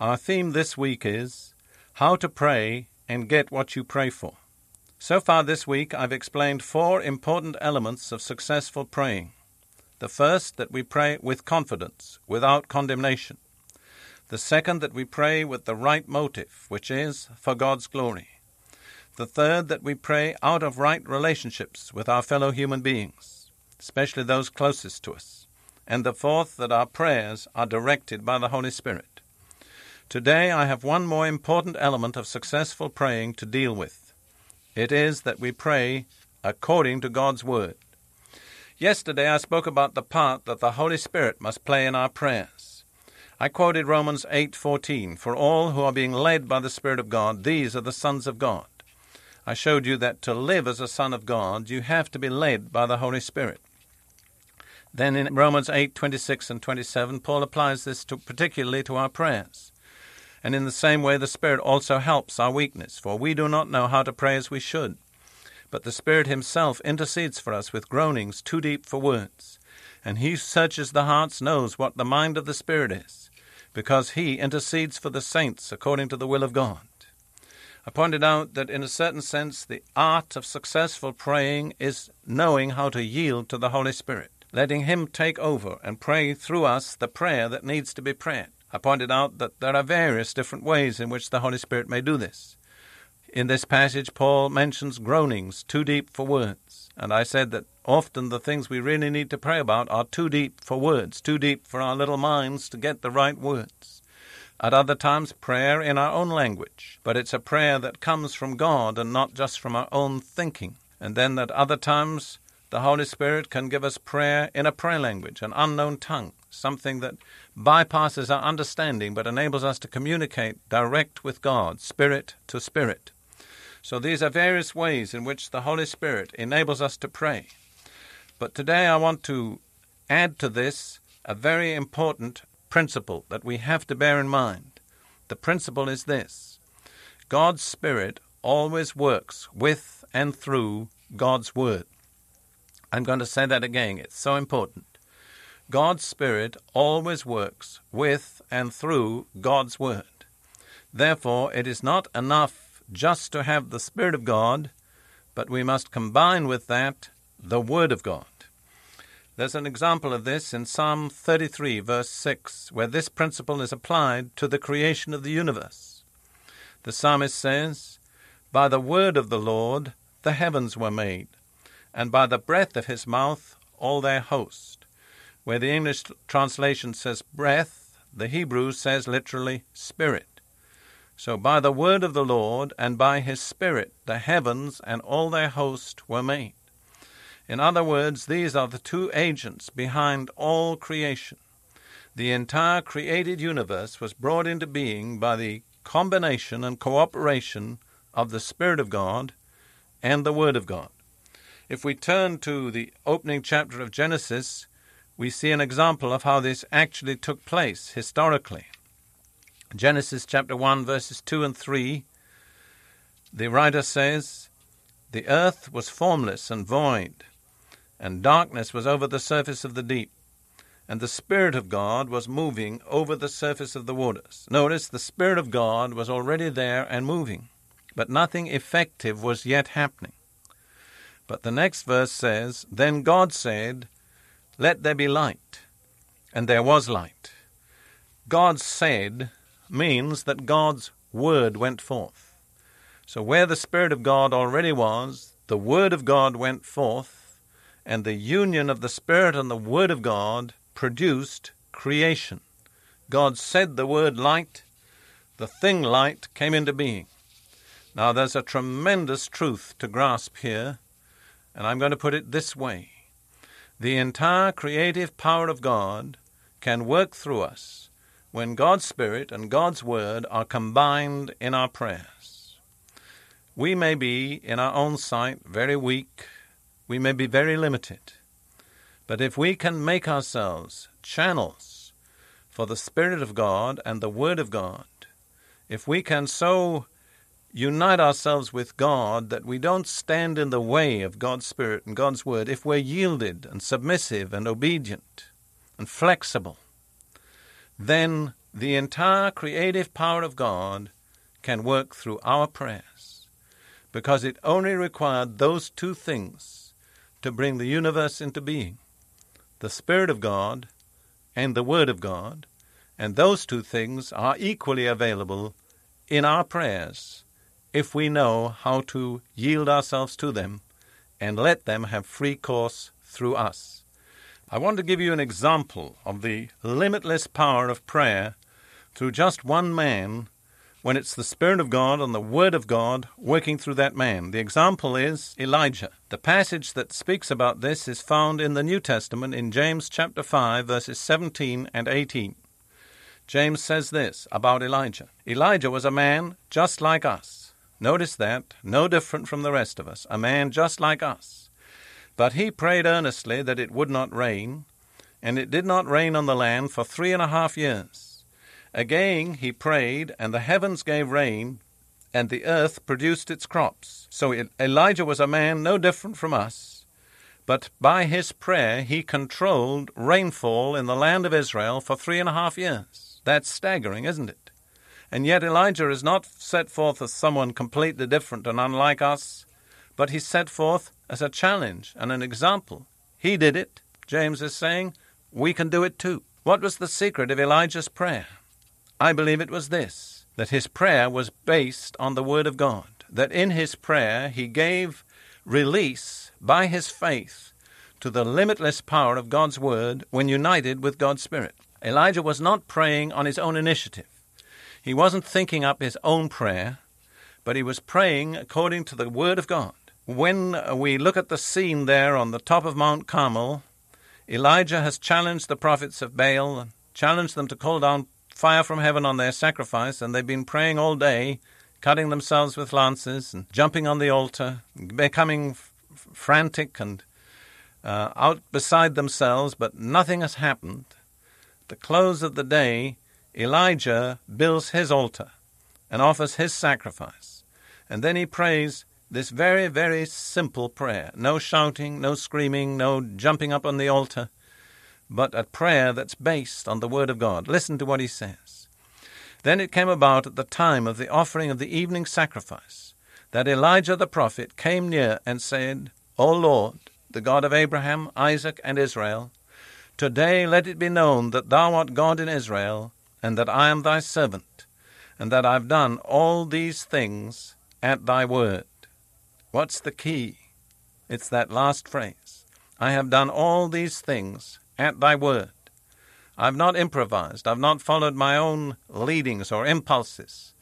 Our theme this week is How to Pray and Get What You Pray For. So far this week, I've explained four important elements of successful praying. The first, that we pray with confidence, without condemnation. The second, that we pray with the right motive, which is for God's glory. The third, that we pray out of right relationships with our fellow human beings, especially those closest to us. And the fourth, that our prayers are directed by the Holy Spirit. Today I have one more important element of successful praying to deal with. It is that we pray according to God's Word. Yesterday I spoke about the part that the Holy Spirit must play in our prayers. I quoted Romans 8:14, "For all who are being led by the Spirit of God, these are the sons of God." I showed you that to live as a son of God, you have to be led by the Holy Spirit. Then in Romans 8:26 and 27, Paul applies this to, particularly to our prayers. And in the same way, the Spirit also helps our weakness, for we do not know how to pray as we should. But the Spirit Himself intercedes for us with groanings too deep for words. And He who searches the hearts knows what the mind of the Spirit is, because He intercedes for the saints according to the will of God. I pointed out that in a certain sense, the art of successful praying is knowing how to yield to the Holy Spirit, letting Him take over and pray through us the prayer that needs to be prayed. I pointed out that there are various different ways in which the Holy Spirit may do this. In this passage, Paul mentions groanings too deep for words, and I said that often the things we really need to pray about are too deep for words, too deep for our little minds to get the right words. At other times, prayer in our own language, but it's a prayer that comes from God and not just from our own thinking. And then at other times, the Holy Spirit can give us prayer in a prayer language, an unknown tongue, something that bypasses our understanding but enables us to communicate direct with God, spirit to spirit. So these are various ways in which the Holy Spirit enables us to pray. But today I want to add to this a very important principle that we have to bear in mind. The principle is this God's Spirit always works with and through God's Word. I'm going to say that again. It's so important. God's Spirit always works with and through God's Word. Therefore, it is not enough just to have the Spirit of God, but we must combine with that the Word of God. There's an example of this in Psalm 33, verse 6, where this principle is applied to the creation of the universe. The psalmist says, By the word of the Lord the heavens were made, and by the breath of his mouth all their host. Where the English translation says breath, the Hebrew says literally spirit. So by the word of the Lord and by his Spirit the heavens and all their host were made. In other words, these are the two agents behind all creation. The entire created universe was brought into being by the combination and cooperation of the Spirit of God and the Word of God. If we turn to the opening chapter of Genesis, we see an example of how this actually took place historically. Genesis chapter 1, verses 2 and 3, the writer says, The earth was formless and void, and darkness was over the surface of the deep, and the Spirit of God was moving over the surface of the waters. Notice the Spirit of God was already there and moving, but nothing effective was yet happening. But the next verse says, Then God said, Let there be light. And there was light. God said means that God's word went forth. So where the Spirit of God already was, the Word of God went forth, and the union of the Spirit and the Word of God produced creation. God said the word light, the thing light came into being. Now there's a tremendous truth to grasp here, and I'm going to put it this way. The entire creative power of God can work through us when God's Spirit and God's Word are combined in our prayers. We may be, in our own sight, very weak, we may be very limited, but if we can make ourselves channels for the Spirit of God and the Word of God, if we can so unite ourselves with God that we don't stand in the way of God's Spirit and God's Word, if we're yielded and submissive and obedient and flexible, then the entire creative power of God can work through our prayers because it only required those two things to bring the universe into being the Spirit of God and the Word of God, and those two things are equally available in our prayers if we know how to yield ourselves to them and let them have free course through us. I want to give you an example of the limitless power of prayer through just one man when it's the Spirit of God and the Word of God working through that man. The example is Elijah. The passage that speaks about this is found in the New Testament in James chapter 5 verses 17 and 18. James says this about Elijah. Elijah was a man just like us. Notice that, no different from the rest of us, a man just like us. But he prayed earnestly that it would not rain, and it did not rain on the land for three and a half years. Again he prayed, and the heavens gave rain, and the earth produced its crops. So Elijah was a man no different from us, but by his prayer he controlled rainfall in the land of Israel for three and a half years. That's staggering, isn't it? And yet Elijah is not set forth as someone completely different and unlike us, but he's set forth as a challenge and an example. He did it, James is saying, we can do it too. What was the secret of Elijah's prayer? I believe it was this that his prayer was based on the Word of God, that in his prayer he gave release by his faith to the limitless power of God's Word when united with God's Spirit. Elijah was not praying on his own initiative. He wasn't thinking up his own prayer, but he was praying according to the Word of God. When we look at the scene there on the top of Mount Carmel, Elijah has challenged the prophets of Baal, and challenged them to call down fire from heaven on their sacrifice, and they've been praying all day, cutting themselves with lances and jumping on the altar, becoming f- frantic and uh, out beside themselves, but nothing has happened. At the close of the day, Elijah builds his altar and offers his sacrifice. And then he prays this very, very simple prayer no shouting, no screaming, no jumping up on the altar, but a prayer that's based on the Word of God. Listen to what he says. Then it came about at the time of the offering of the evening sacrifice that Elijah the prophet came near and said, O Lord, the God of Abraham, Isaac, and Israel, today let it be known that thou art God in Israel and that I am thy servant, and that I've done all these things at thy word. What's the key? It's that last phrase. I have done all these things at thy word. I've not improvised. I've not followed my own leadings or impulses.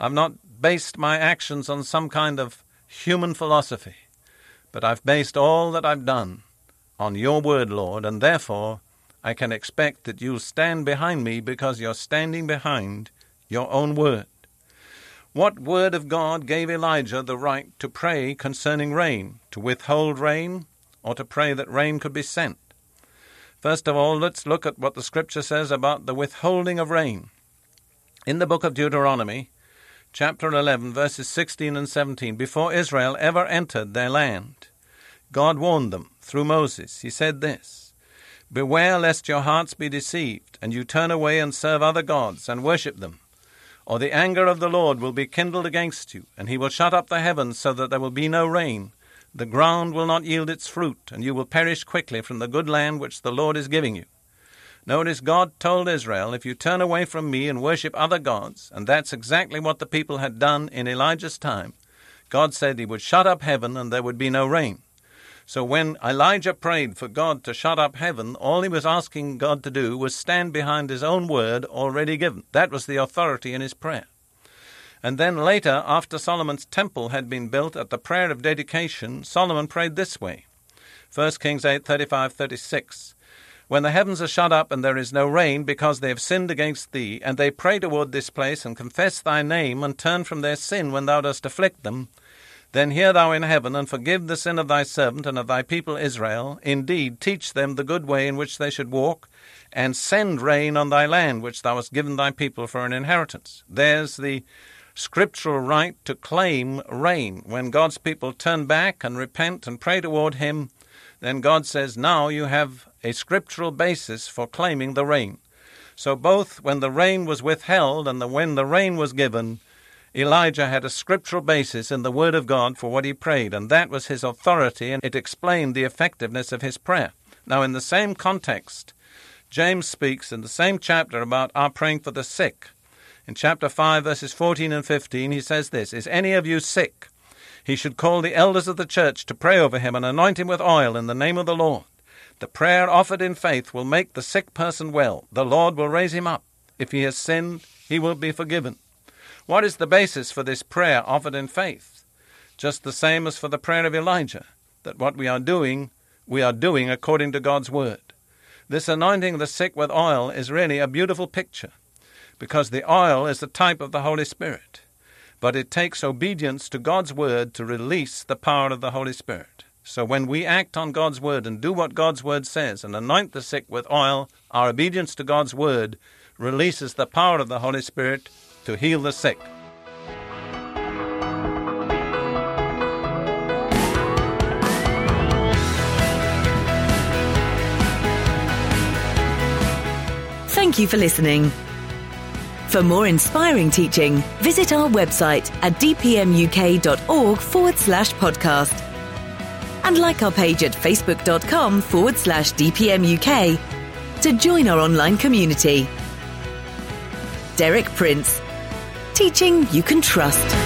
I've not based my actions on some kind of human philosophy, but I've based all that I've done on your word, Lord, and therefore I can expect that you'll stand behind me because you're standing behind your own word. What word of God gave Elijah the right to pray concerning rain, to withhold rain, or to pray that rain could be sent? First of all, let's look at what the scripture says about the withholding of rain. In the book of Deuteronomy, chapter 11, verses 16 and 17, before Israel ever entered their land, God warned them through Moses. He said this Beware lest your hearts be deceived, and you turn away and serve other gods, and worship them. Or the anger of the Lord will be kindled against you, and he will shut up the heavens so that there will be no rain. The ground will not yield its fruit, and you will perish quickly from the good land which the Lord is giving you. Notice God told Israel, If you turn away from me and worship other gods, and that's exactly what the people had done in Elijah's time, God said he would shut up heaven and there would be no rain. So when Elijah prayed for God to shut up heaven, all he was asking God to do was stand behind his own word already given. That was the authority in his prayer. And then later, after Solomon's temple had been built at the prayer of dedication, Solomon prayed this way 1 Kings 8 35 36. When the heavens are shut up and there is no rain because they have sinned against thee, and they pray toward this place and confess thy name and turn from their sin when thou dost afflict them, then hear thou in heaven and forgive the sin of thy servant and of thy people Israel. Indeed, teach them the good way in which they should walk, and send rain on thy land which thou hast given thy people for an inheritance. There's the scriptural right to claim rain. When God's people turn back and repent and pray toward Him, then God says, Now you have a scriptural basis for claiming the rain. So both when the rain was withheld and the, when the rain was given, Elijah had a scriptural basis in the Word of God for what he prayed, and that was his authority, and it explained the effectiveness of his prayer. Now, in the same context, James speaks in the same chapter about our praying for the sick. In chapter 5, verses 14 and 15, he says this Is any of you sick? He should call the elders of the church to pray over him and anoint him with oil in the name of the Lord. The prayer offered in faith will make the sick person well. The Lord will raise him up. If he has sinned, he will be forgiven. What is the basis for this prayer offered in faith? Just the same as for the prayer of Elijah, that what we are doing, we are doing according to God's word. This anointing the sick with oil is really a beautiful picture, because the oil is the type of the Holy Spirit. But it takes obedience to God's word to release the power of the Holy Spirit. So when we act on God's word and do what God's word says and anoint the sick with oil, our obedience to God's word releases the power of the Holy Spirit to heal the sick. Thank you for listening. For more inspiring teaching, visit our website at dpmuk.org forward slash podcast. And like our page at facebook.com forward slash dpmuk to join our online community. Derek Prince teaching you can trust.